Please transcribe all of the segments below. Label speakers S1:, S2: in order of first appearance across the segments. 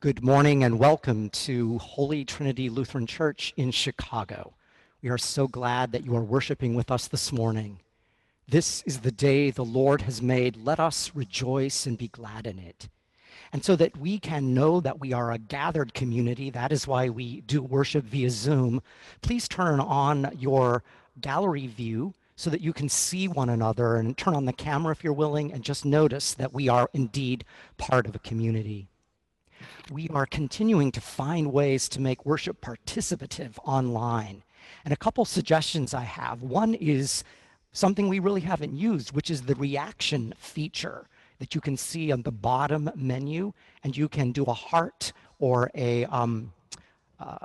S1: Good morning and welcome to Holy Trinity Lutheran Church in Chicago. We are so glad that you are worshiping with us this morning. This is the day the Lord has made. Let us rejoice and be glad in it. And so that we can know that we are a gathered community, that is why we do worship via Zoom, please turn on your gallery view so that you can see one another and turn on the camera if you're willing and just notice that we are indeed part of a community we are continuing to find ways to make worship participative online. And a couple suggestions I have. One is something we really haven't used, which is the reaction feature that you can see on the bottom menu, and you can do a heart or a um, uh,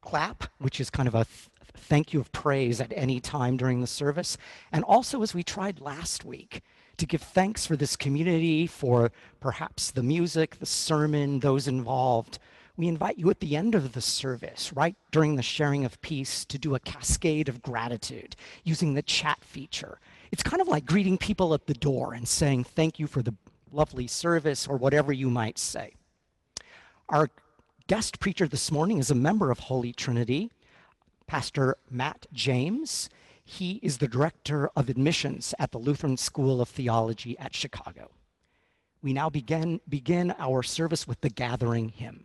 S1: clap, which is kind of a th thank you of praise at any time during the service. And also, as we tried last week, to give thanks for this community, for perhaps the music, the sermon, those involved. We invite you at the end of the service, right during the sharing of peace, to do a cascade of gratitude using the chat feature. It's kind of like greeting people at the door and saying thank you for the lovely service or whatever you might say. Our guest preacher this morning is a member of Holy Trinity, Pastor Matt James. He is the director of admissions at the Lutheran School of Theology at Chicago. We now begin, begin our service with the gathering hymn.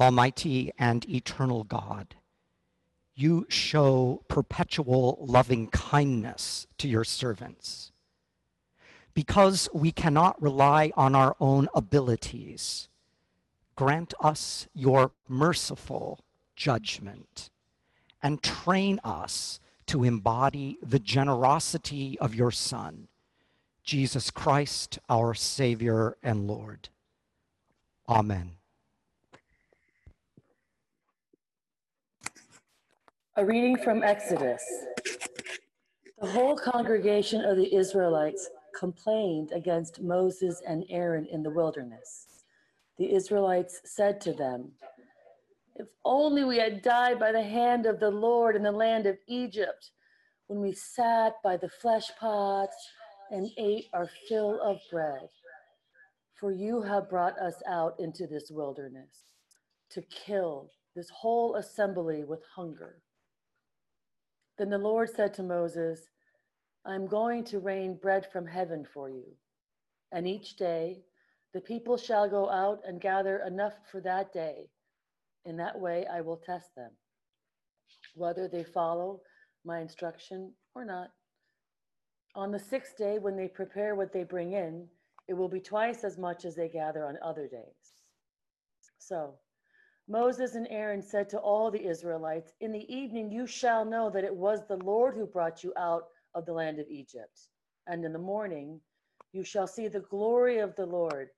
S1: Almighty and eternal God, you show perpetual loving kindness to your servants. Because we cannot rely on our own abilities, grant us your merciful judgment and train us to embody the generosity of your Son, Jesus Christ, our Savior and Lord. Amen.
S2: A reading from Exodus. The whole congregation of the Israelites complained against Moses and Aaron in the wilderness. The Israelites said to them, If only we had died by the hand of the Lord in the land of Egypt, when we sat by the flesh pots and ate our fill of bread. For you have brought us out into this wilderness to kill this whole assembly with hunger. Then the Lord said to Moses, I'm going to rain bread from heaven for you. And each day the people shall go out and gather enough for that day. In that way I will test them, whether they follow my instruction or not. On the sixth day, when they prepare what they bring in, it will be twice as much as they gather on other days. So, Moses and Aaron said to all the Israelites, In the evening you shall know that it was the Lord who brought you out of the land of Egypt. And in the morning you shall see the glory of the Lord,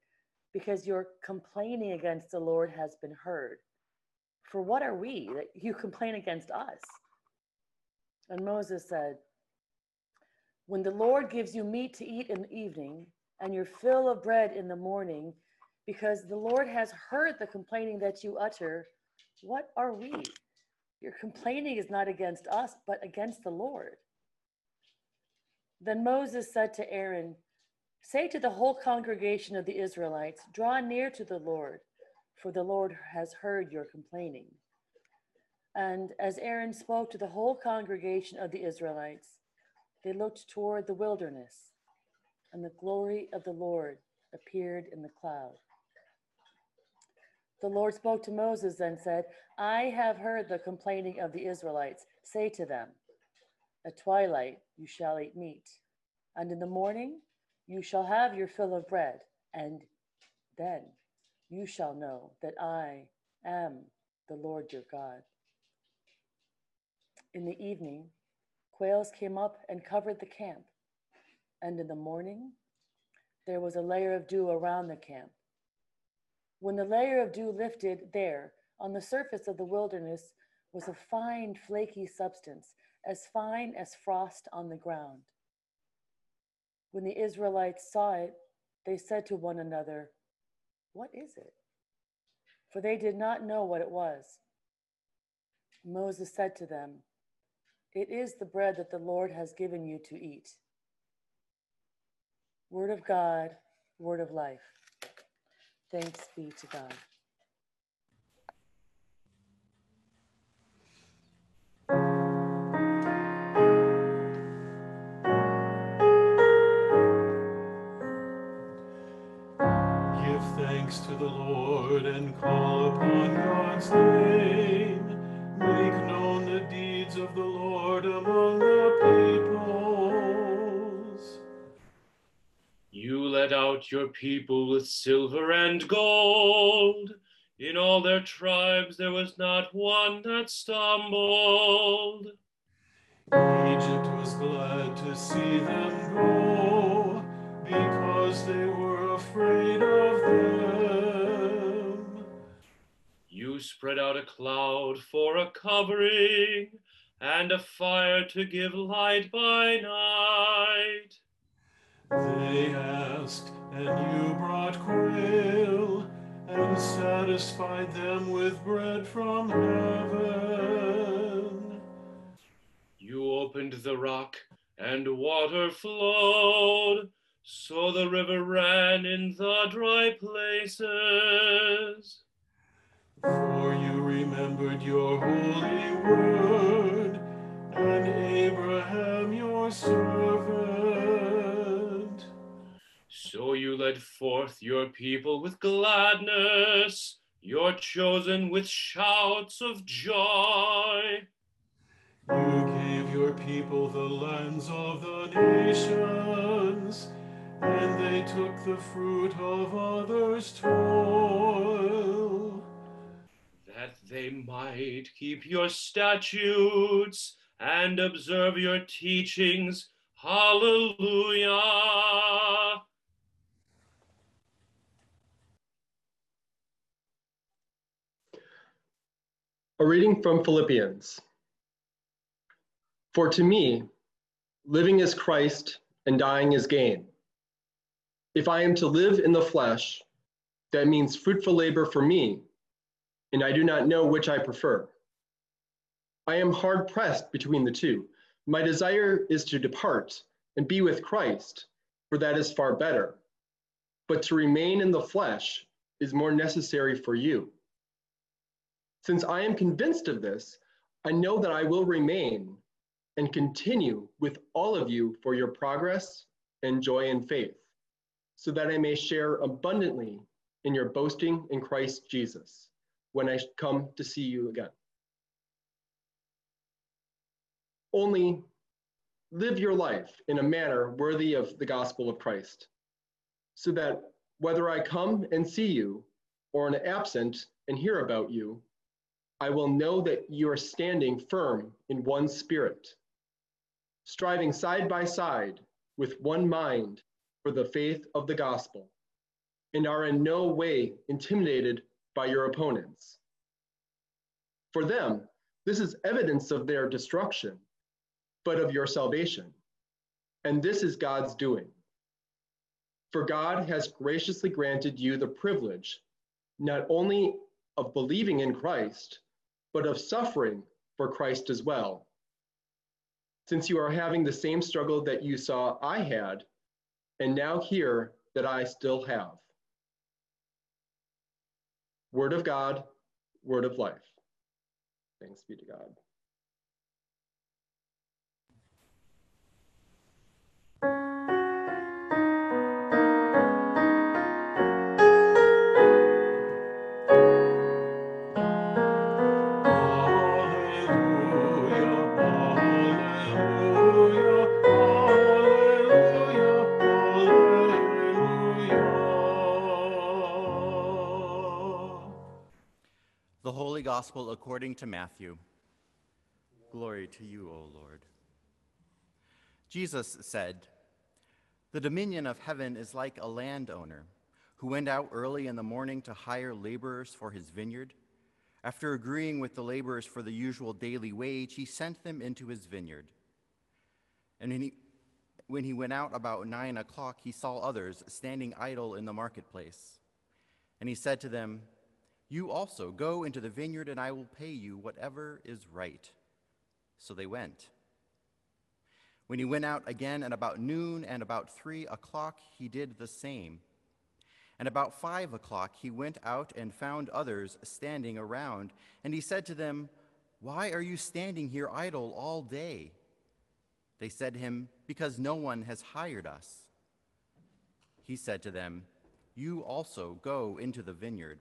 S2: because your complaining against the Lord has been heard. For what are we that you complain against us? And Moses said, When the Lord gives you meat to eat in the evening, and your fill of bread in the morning, because the Lord has heard the complaining that you utter. What are we? Your complaining is not against us, but against the Lord. Then Moses said to Aaron, Say to the whole congregation of the Israelites, Draw near to the Lord, for the Lord has heard your complaining. And as Aaron spoke to the whole congregation of the Israelites, they looked toward the wilderness, and the glory of the Lord appeared in the cloud. The Lord spoke to Moses and said, I have heard the complaining of the Israelites. Say to them, At twilight you shall eat meat, and in the morning you shall have your fill of bread, and then you shall know that I am the Lord your God. In the evening, quails came up and covered the camp, and in the morning there was a layer of dew around the camp when the layer of dew lifted there on the surface of the wilderness was a fine, flaky substance, as fine as frost on the ground. When the Israelites saw it, they said to one another, What is it? For they did not know what it was. Moses said to them, It is the bread that the Lord has given you to eat. Word of God, word of life. Thanks be to God.
S3: Give thanks to the Lord and call upon God's name.
S4: Out your people with silver and gold. In all their tribes there was not one that stumbled.
S3: Egypt was glad to see them go because they were afraid of them.
S4: You spread out a cloud for a covering and a fire to give light by night.
S3: They asked, and you brought quail, and satisfied them with bread from heaven.
S4: You opened the rock, and water flowed, so the river ran in the dry places.
S3: For you remembered your holy word and Abraham your servant.
S4: So you led forth your people with gladness, your chosen with shouts of joy.
S3: You gave your people the lands of the nations, and they took the fruit of others' toil.
S4: that they might keep your statutes and observe your teachings. Hallelujah.
S5: A reading from Philippians. For to me, living is Christ and dying is gain. If I am to live in the flesh, that means fruitful labor for me, and I do not know which I prefer. I am hard pressed between the two. My desire is to depart and be with Christ, for that is far better. But to remain in the flesh is more necessary for you. Since I am convinced of this, I know that I will remain and continue with all of you for your progress and joy in faith, so that I may share abundantly in your boasting in Christ Jesus when I come to see you again. Only live your life in a manner worthy of the gospel of Christ, so that whether I come and see you or am absent and hear about you, I will know that you are standing firm in one spirit, striving side by side with one mind for the faith of the gospel, and are in no way intimidated by your opponents. For them, this is evidence of their destruction, but of your salvation. And this is God's doing. For God has graciously granted you the privilege not only of believing in Christ, but of suffering for Christ as well. Since you are having the same struggle that you saw I had, and now hear that I still have. Word of God, word of life. Thanks be to God.
S6: Gospel according to Matthew. Glory to you, O Lord. Jesus said, The dominion of heaven is like a landowner who went out early in the morning to hire laborers for his vineyard. After agreeing with the laborers for the usual daily wage, he sent them into his vineyard. And when he, when he went out about nine o'clock, he saw others standing idle in the marketplace. And he said to them, You also go into the vineyard, and I will pay you whatever is right. So they went. When he went out again at about noon and about three o'clock, he did the same. And about five o'clock, he went out and found others standing around. And he said to them, Why are you standing here idle all day? They said to him, Because no one has hired us. He said to them, You also go into the vineyard.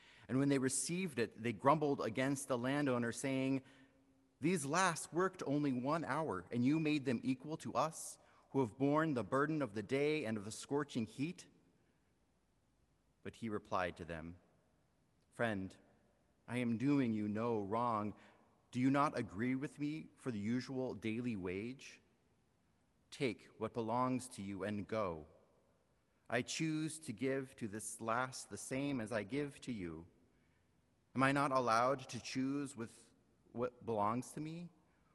S6: And when they received it, they grumbled against the landowner, saying, These last worked only one hour, and you made them equal to us, who have borne the burden of the day and of the scorching heat? But he replied to them, Friend, I am doing you no wrong. Do you not agree with me for the usual daily wage? Take what belongs to you and go. I choose to give to this last the same as I give to you. Am I not allowed to choose with what belongs to me?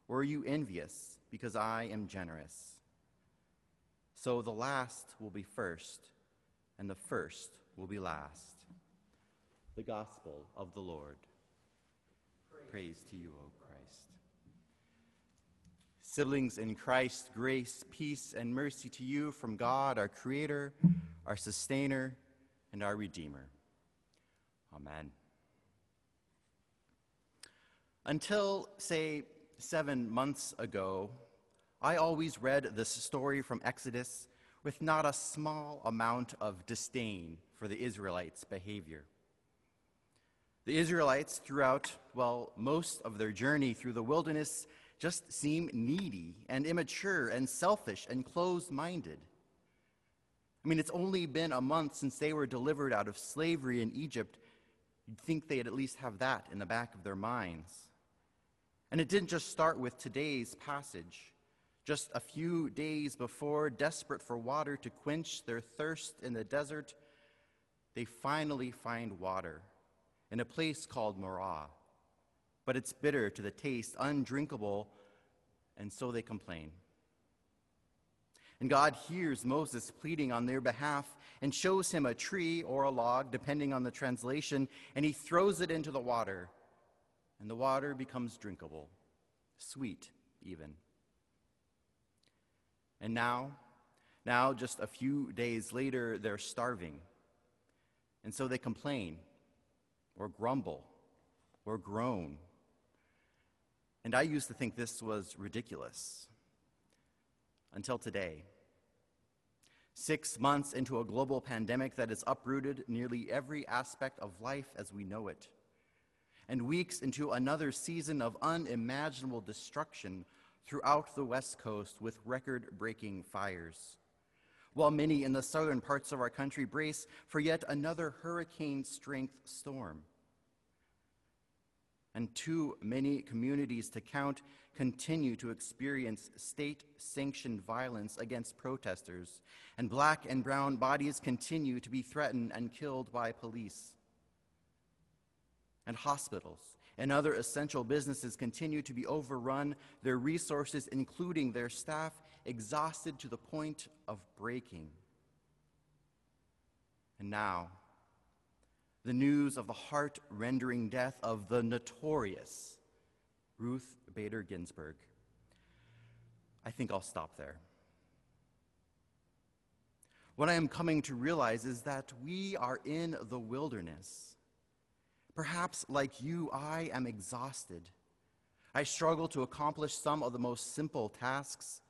S6: Or are you envious because I am generous? So the last will be first, and the first will be last. The Gospel of the Lord. Praise to you, O Christ. Siblings in Christ, grace, peace, and mercy to you from God, our Creator, our Sustainer, and our Redeemer. Amen. Until, say, seven months ago, I always read this story from Exodus with not a small amount of disdain for the Israelites' behavior. The Israelites, throughout, well, most of their journey through the wilderness, just seem needy and immature and selfish and closed minded. I mean, it's only been a month since they were delivered out of slavery in Egypt. You'd think they'd at least have that in the back of their minds. And it didn't just start with today's passage. Just a few days before, desperate for water to quench their thirst in the desert, they finally find water in a place called Marah. But it's bitter to the taste, undrinkable, and so they complain. And God hears Moses pleading on their behalf and shows him a tree or a log, depending on the translation, and he throws it into the water. And the water becomes drinkable, sweet even. And now, now, just a few days later, they're starving. And so they complain, or grumble, or groan. And I used to think this was ridiculous until today. Six months into a global pandemic that has uprooted nearly every aspect of life as we know it, and weeks into another season of unimaginable destruction throughout the West Coast with record breaking fires. While many in the southern parts of our country brace for yet another hurricane strength storm. And too many communities to count continue to experience state sanctioned violence against protesters, and black and brown bodies continue to be threatened and killed by police. And hospitals and other essential businesses continue to be overrun, their resources, including their staff, exhausted to the point of breaking. And now, the news of the heart rendering death of the notorious Ruth Bader Ginsburg. I think I'll stop there. What I am coming to realize is that we are in the wilderness. Perhaps, like you, I am exhausted. I struggle to accomplish some of the most simple tasks.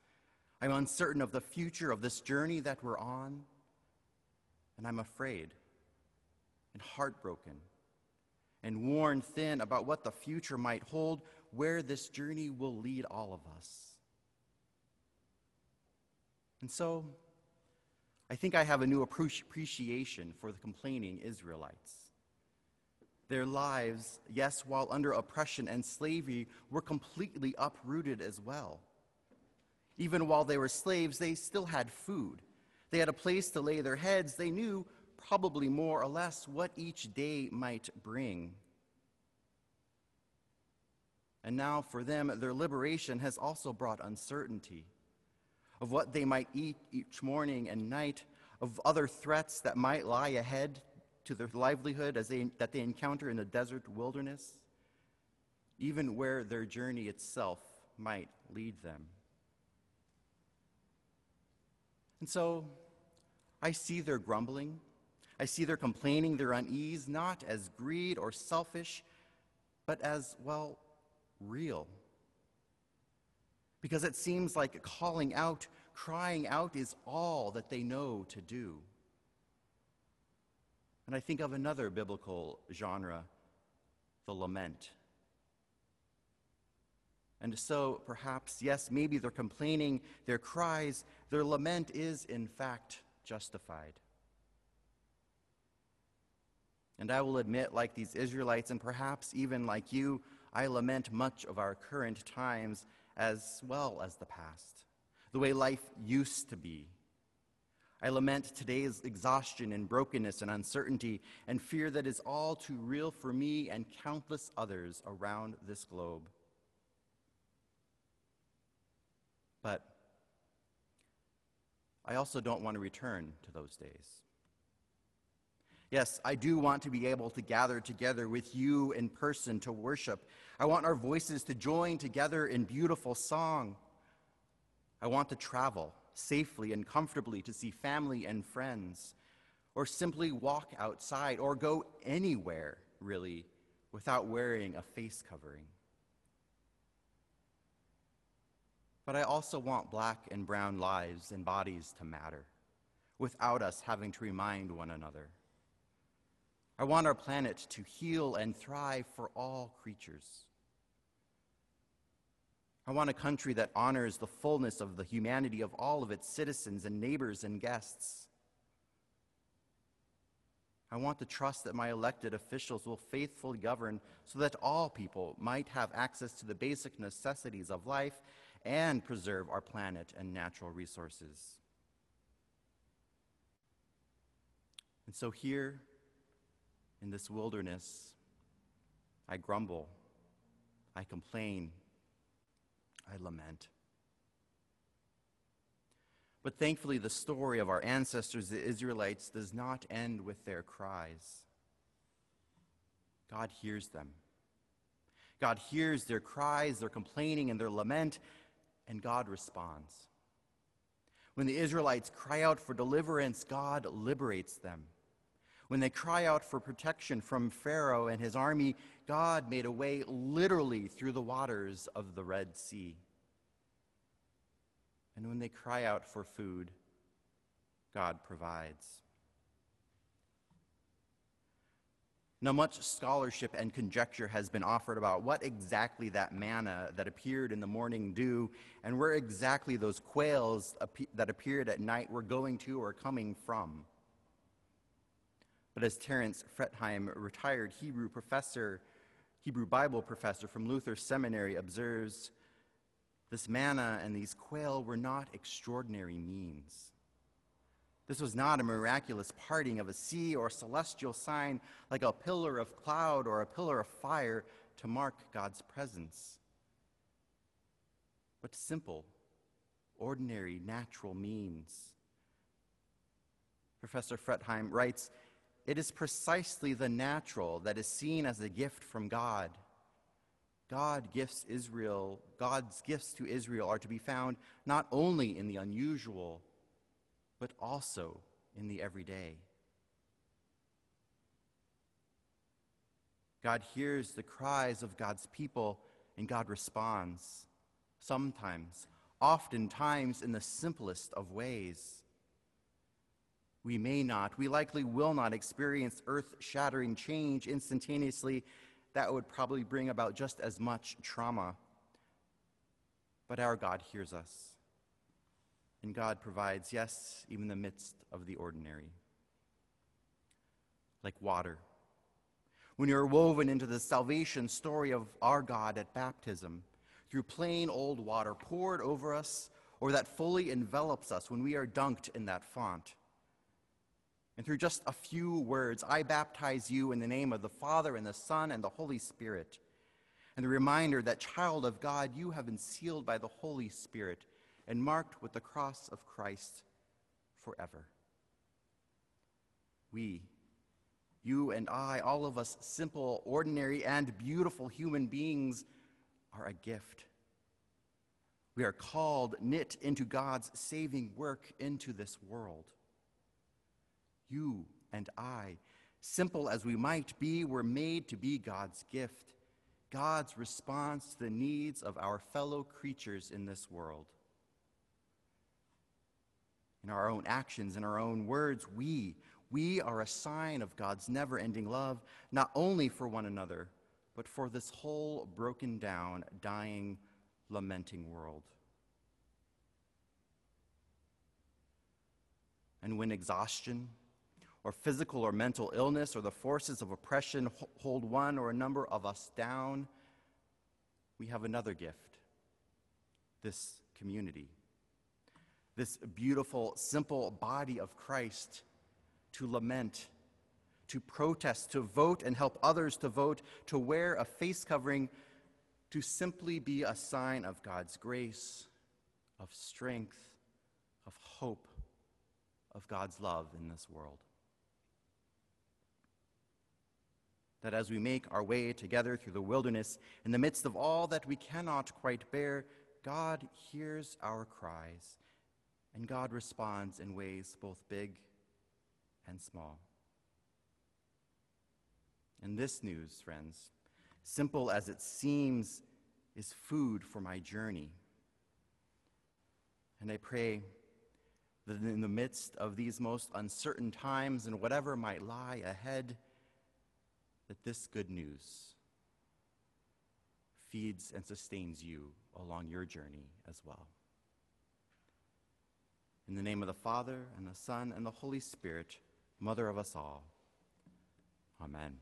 S6: I'm uncertain of the future of this journey that we're on. And I'm afraid and heartbroken and worn thin about what the future might hold, where this journey will lead all of us. And so, I think I have a new appreciation for the complaining Israelites. Their lives, yes, while under oppression and slavery, were completely uprooted as well. Even while they were slaves, they still had food. They had a place to lay their heads. They knew, probably more or less, what each day might bring. And now, for them, their liberation has also brought uncertainty of what they might eat each morning and night, of other threats that might lie ahead to their livelihood as they, that they encounter in the desert wilderness, even where their journey itself might lead them. And so I see their grumbling, I see their complaining, their unease, not as greed or selfish, but as, well, real. Because it seems like calling out, crying out is all that they know to do. And I think of another biblical genre, the lament. And so, perhaps, yes, maybe they're complaining, their cries, their lament is in fact justified. And I will admit, like these Israelites, and perhaps even like you, I lament much of our current times as well as the past, the way life used to be. I lament today's exhaustion and brokenness and uncertainty and fear that is all too real for me and countless others around this globe. But I also don't want to return to those days. Yes, I do want to be able to gather together with you in person to worship. I want our voices to join together in beautiful song. I want to travel safely and comfortably to see family and friends, or simply walk outside, or go anywhere, really, without wearing a face covering. But I also want black and brown lives and bodies to matter without us having to remind one another. I want our planet to heal and thrive for all creatures. I want a country that honors the fullness of the humanity of all of its citizens and neighbors and guests. I want to trust that my elected officials will faithfully govern so that all people might have access to the basic necessities of life and preserve our planet and natural resources. And so here, in this wilderness, I grumble, I complain, I lament. But thankfully, the story of our ancestors, the Israelites, does not end with their cries. God hears them. God hears their cries, their complaining, and their lament, and God responds. When the Israelites cry out for deliverance, God liberates them. When they cry out for protection from Pharaoh and his army, God made a way literally through the waters of the Red Sea. And when they cry out for food, God provides. Now, much scholarship and conjecture has been offered about what exactly that manna that appeared in the morning dew and where exactly those quails that appeared at night were going to or coming from. But as Terence Fretheim, retired Hebrew professor, Hebrew Bible professor from Luther Seminary, observes, this manna and these quail were not extraordinary means. This was not a miraculous parting of a sea or a celestial sign like a pillar of cloud or a pillar of fire to mark God's presence, but simple, ordinary, natural means. Professor Fretheim writes It is precisely the natural that is seen as a gift from God. God gifts Israel, God's gifts to Israel are to be found not only in the unusual, but also in the everyday. God hears the cries of God's people and God responds, sometimes, oftentimes in the simplest of ways. We may not, we likely will not experience earth shattering change instantaneously. That would probably bring about just as much trauma. But our God hears us. And God provides, yes, even in the midst of the ordinary. Like water. When you're woven into the salvation story of our God at baptism, through plain old water poured over us, or that fully envelops us when we are dunked in that font. And through just a few words, I baptize you in the name of the Father and the Son and the Holy Spirit. And the reminder that, child of God, you have been sealed by the Holy Spirit and marked with the cross of Christ forever. We, you and I, all of us simple, ordinary, and beautiful human beings, are a gift. We are called, knit into God's saving work into this world. You and I, simple as we might be, were made to be God's gift, God's response to the needs of our fellow creatures in this world in our own actions, in our own words, we, we are a sign of God's never ending love, not only for one another, but for this whole broken down, dying, lamenting world. And when exhaustion or physical or mental illness or the forces of oppression hold one or a number of us down, we have another gift this community. This beautiful, simple body of Christ to lament, to protest, to vote and help others to vote, to wear a face covering, to simply be a sign of God's grace, of strength, of hope, of God's love in this world. That as we make our way together through the wilderness, in the midst of all that we cannot quite bear, God hears our cries, and God responds in ways both big and small. And this news, friends, simple as it seems, is food for my journey. And I pray that in the midst of these most uncertain times and whatever might lie ahead, that this good news feeds and sustains you along your journey as well. In the name of the Father, and the Son, and the Holy Spirit, Mother of us all. Amen.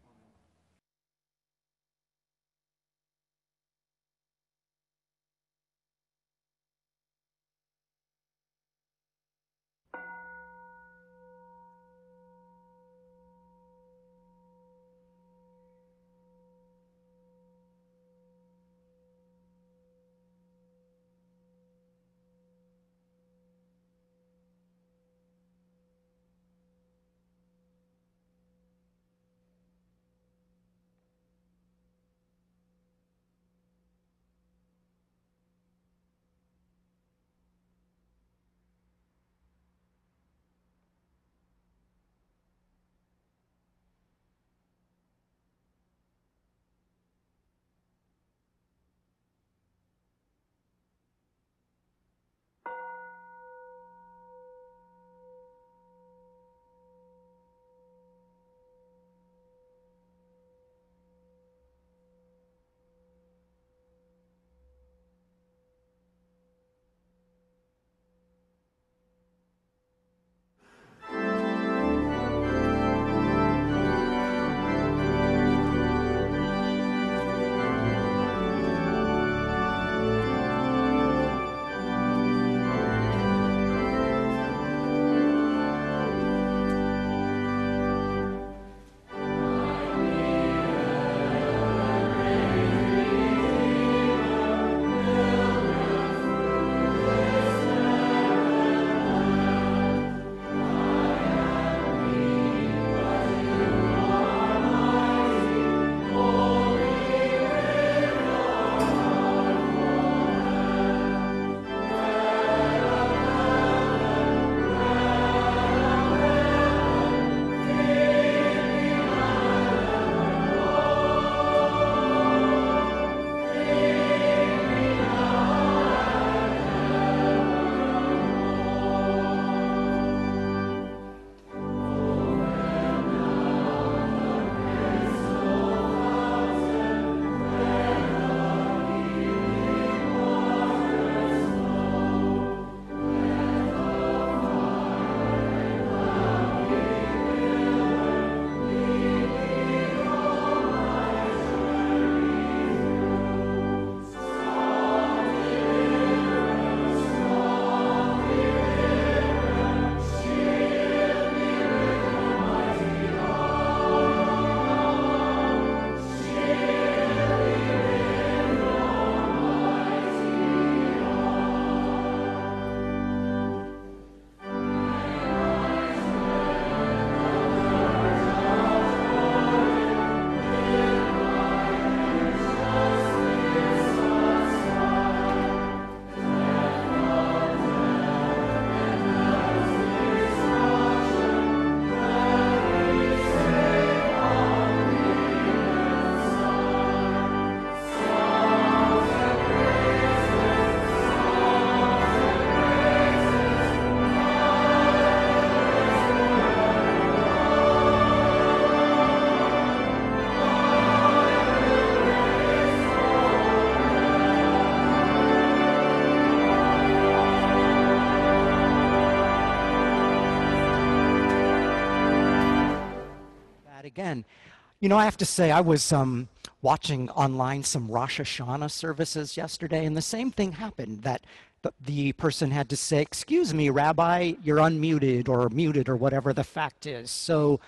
S1: You know, I have to say, I was um, watching online some Rosh Hashanah services yesterday, and the same thing happened that the, the person had to say, Excuse me, Rabbi, you're unmuted or muted or whatever the fact is. So,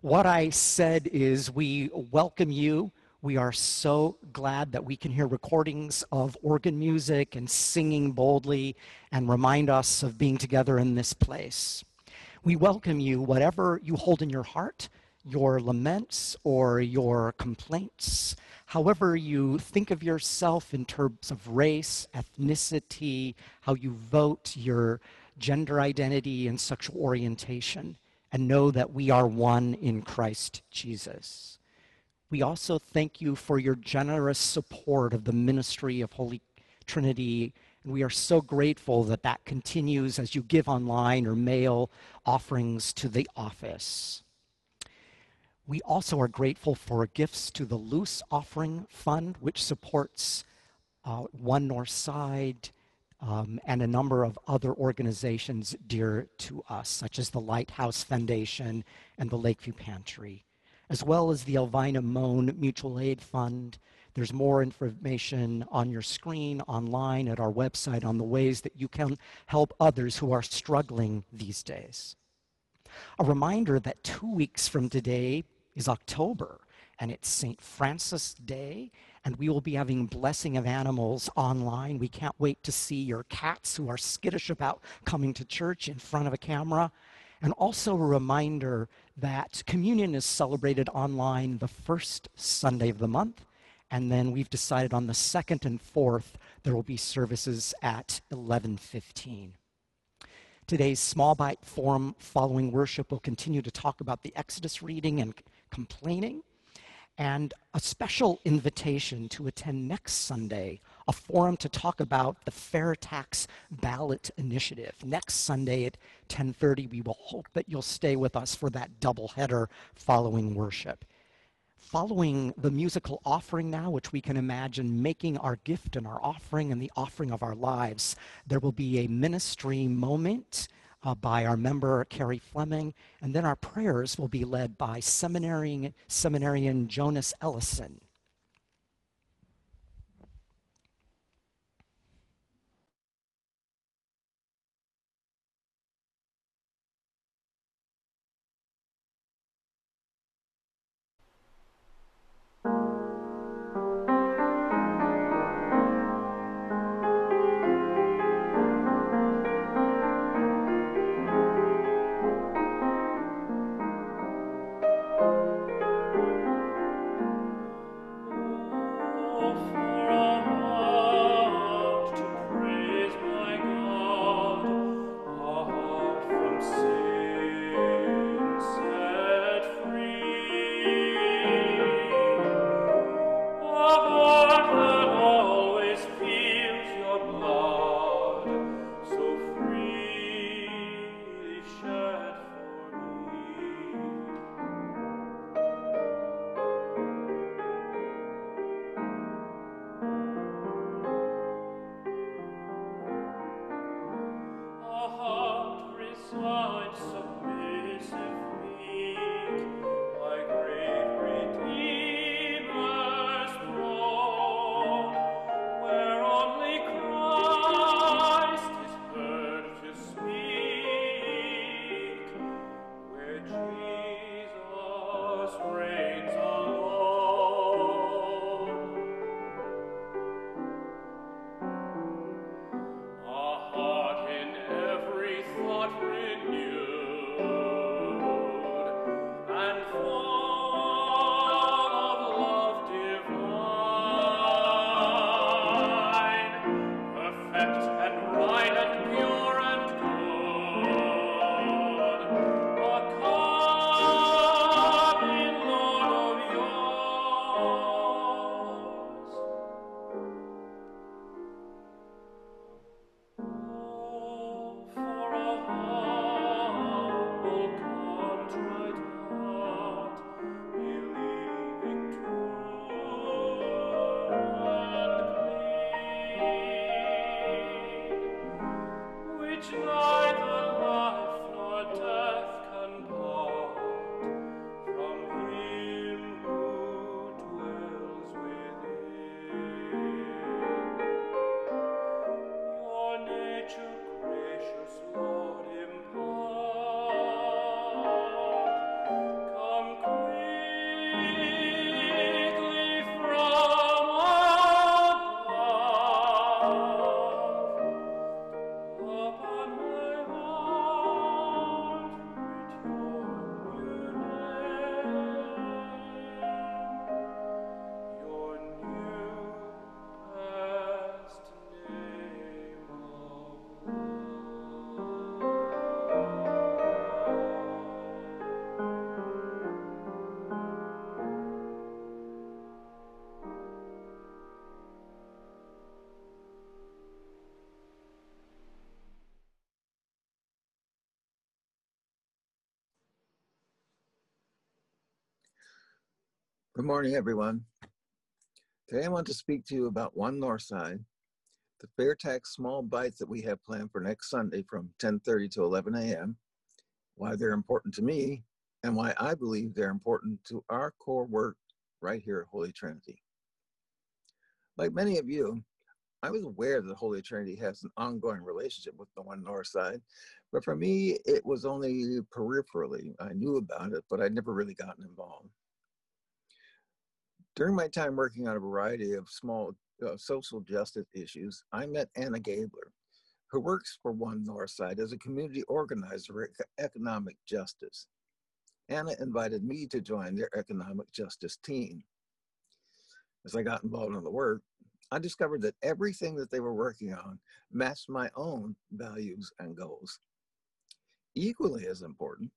S1: what I said is, We welcome you. We are so glad that we can hear recordings of organ music and singing boldly and remind us of being together in this place. We welcome you, whatever you hold in your heart, your laments or your complaints, however you think of yourself in terms of race, ethnicity, how you vote, your gender identity, and sexual orientation, and know that we are one in Christ Jesus. We also thank you for your generous support of the ministry of Holy Trinity and we are so grateful that that continues as you give online or mail offerings to the office. We also are grateful for gifts to the Loose Offering Fund, which supports uh, One North Side um, and a number of other organizations dear to us, such as the Lighthouse Foundation and the Lakeview Pantry, as well as the Elvina Moan Mutual Aid Fund there's more information on your screen, online, at our website on the ways that you can help others who are struggling these days. A reminder that two weeks from today is October, and it's St. Francis Day, and we will be having Blessing of Animals online. We can't wait to see your cats who are skittish about coming to church in front of a camera. And also a reminder that communion is celebrated online the first Sunday of the month and then we've decided on the second and fourth, there will be services at 1115. Today's small bite forum following worship will continue to talk about the Exodus reading and complaining, and a special invitation to attend next Sunday, a forum to talk about the fair tax ballot initiative. Next Sunday at 10:30, we will hope that you'll stay with us for that double header following worship following the musical offering now, which we can imagine making our gift and our offering and the offering of our lives, there will be a ministry moment uh, by our member Carrie Fleming, and then our prayers will be led by seminarian, seminarian Jonas Ellison.
S7: Good morning, everyone. Today I want to speak to you about One Northside, the Fairtax small bites that we have planned for next Sunday from 10:30 to 11 a.m., why they're important to me, and why I believe they're important to our core work right here at Holy Trinity. Like many of you, I was aware that Holy Trinity has an ongoing relationship with the One Northside, but for me, it was only peripherally. I knew about it, but I'd never really gotten involved. During my time working on a variety of small uh, social justice issues, I met Anna Gabler, who works for One Northside as a community organizer for economic justice. Anna invited me to join their economic justice team. As I got involved in the work, I discovered that everything that they were working on matched my own values and goals. Equally as important,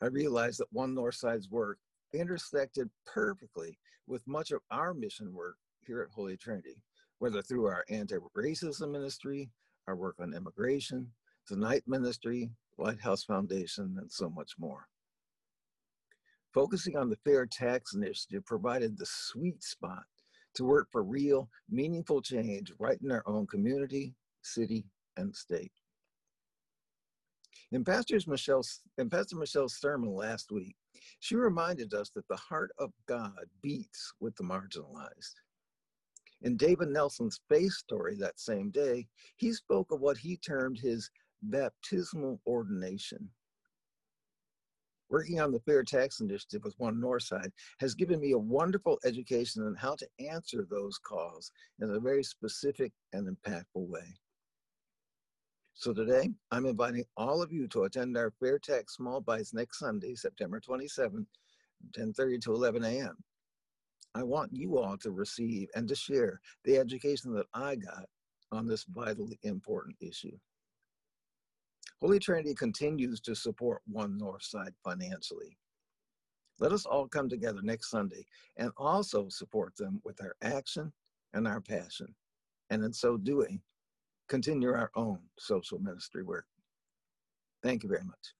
S7: I realized that One Northside's work intersected perfectly with much of our mission work here at Holy Trinity, whether through our anti-racism ministry, our work on immigration, the Night Ministry, Lighthouse Foundation, and so much more. Focusing on the Fair Tax Initiative provided the sweet spot to work for real, meaningful change right in our own community, city, and state. In, Pastor's Michelle's, in Pastor Michelle's sermon last week, she reminded us that the heart of God beats with the marginalized. In David Nelson's faith story that same day, he spoke of what he termed his baptismal ordination. Working on the Fair Tax Initiative with One Northside has given me a wonderful education on how to answer those calls in a very specific and impactful way. So today, I'm inviting all of you to attend our Fair Tax Small Bites next Sunday, September 27th, 10.30 to 11 a.m. I want you all to receive and to share the education that I got on this vitally important issue. Holy Trinity continues to support One Northside financially. Let us all come together next Sunday and also support them with our action and our passion. And in so doing, continue our own social ministry work. Thank you very much.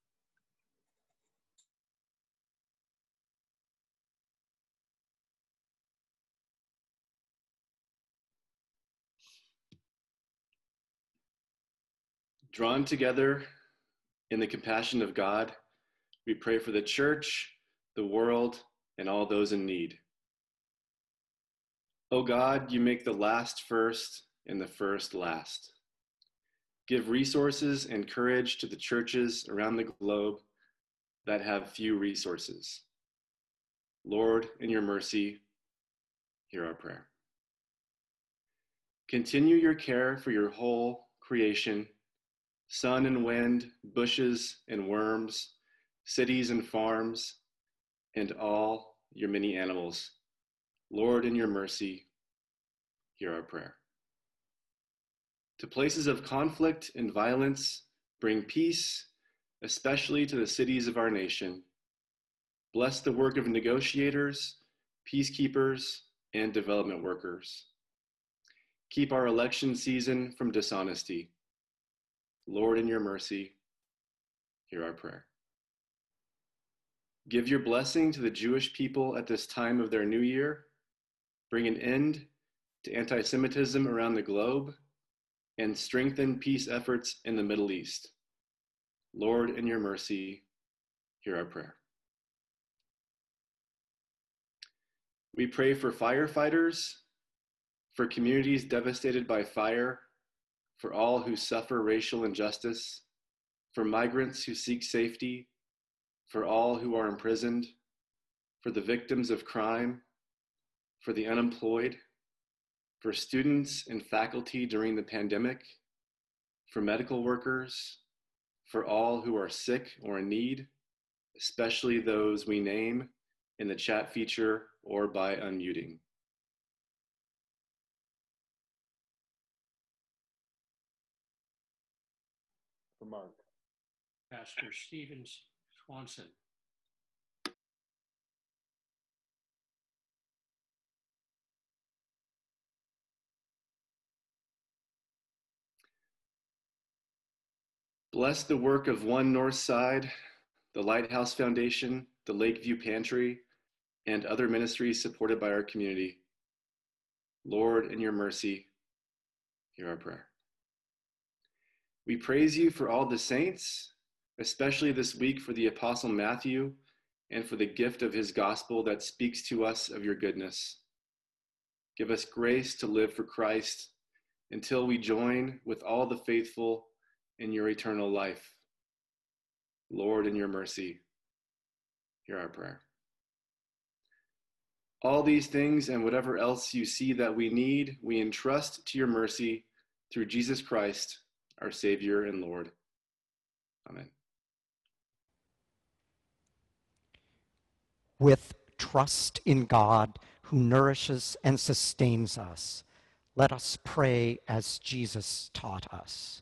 S8: Drawn together in the compassion of God, we pray for the church, the world, and all those in need. O oh God, you make the last first and the first last. Give resources and courage to the churches around the globe that have few resources. Lord, in your mercy, hear our prayer. Continue your care for your whole creation sun and wind, bushes and worms, cities and farms, and all your many animals. Lord, in your mercy, hear our prayer. To places of conflict and violence, bring peace, especially to the cities of our nation. Bless the work of negotiators, peacekeepers, and development workers. Keep our election season from dishonesty Lord, in your mercy, hear our prayer. Give your blessing to the Jewish people at this time of their new year. Bring an end to anti Semitism around the globe and strengthen peace efforts in the Middle East. Lord, in your mercy, hear our prayer. We pray for firefighters, for communities devastated by fire, for all who suffer racial injustice, for migrants who seek safety, for all who are imprisoned, for the victims of crime, for the unemployed, for students and faculty during the pandemic, for medical workers, for all who are sick or in need, especially those we name in the chat feature or by unmuting.
S9: for Mark.
S10: Pastor Stevens Swanson.
S8: Bless the work of One North Side, the Lighthouse Foundation, the Lakeview Pantry, and other ministries supported by our community. Lord, in your mercy, hear our prayer. We praise you for all the saints, especially this week for the Apostle Matthew and for the gift of his gospel that speaks to us of your goodness. Give us grace to live for Christ until we join with all the faithful in your eternal life. Lord, in your mercy, hear our prayer. All these things and whatever else you see that we need, we entrust to your mercy through Jesus Christ, our Savior and Lord. Amen.
S1: With trust in God who nourishes and sustains us, let us pray as Jesus taught us.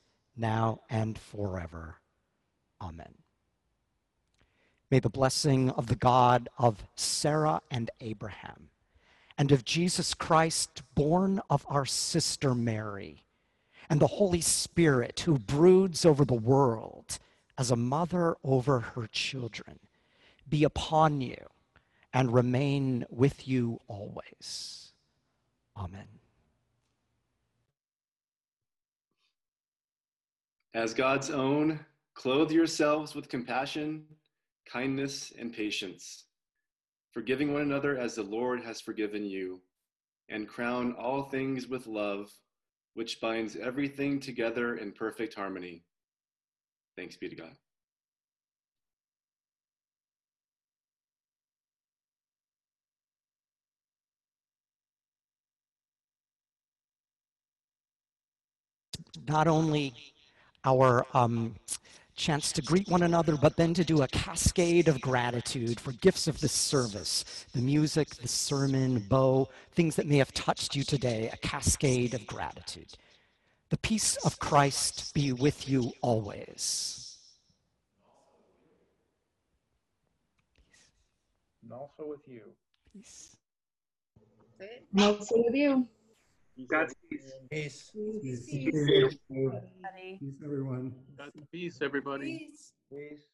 S1: now and forever. Amen. May the blessing of the God of Sarah and Abraham and of Jesus Christ, born of our sister Mary, and the Holy Spirit who broods over the world as a mother over her children, be upon you and remain with you always. Amen.
S8: As God's own, clothe yourselves with compassion kindness, and patience, forgiving one another as the Lord has forgiven you, and crown all things with love, which binds everything together in perfect harmony. Thanks be to God.
S1: Not only our um, chance to greet one another, but then to do a cascade of gratitude for gifts of this service the music, the sermon, Bo, things that may have touched you today, a cascade of gratitude. The peace of Christ be with you always. Peace.
S9: And also with you.
S1: Peace.
S11: And also with you.
S9: God's peace.
S12: Peace.
S11: Peace.
S12: Peace,
S11: Peace.
S12: Peace, everyone.
S9: God's peace, everybody.
S11: Peace.
S12: Peace.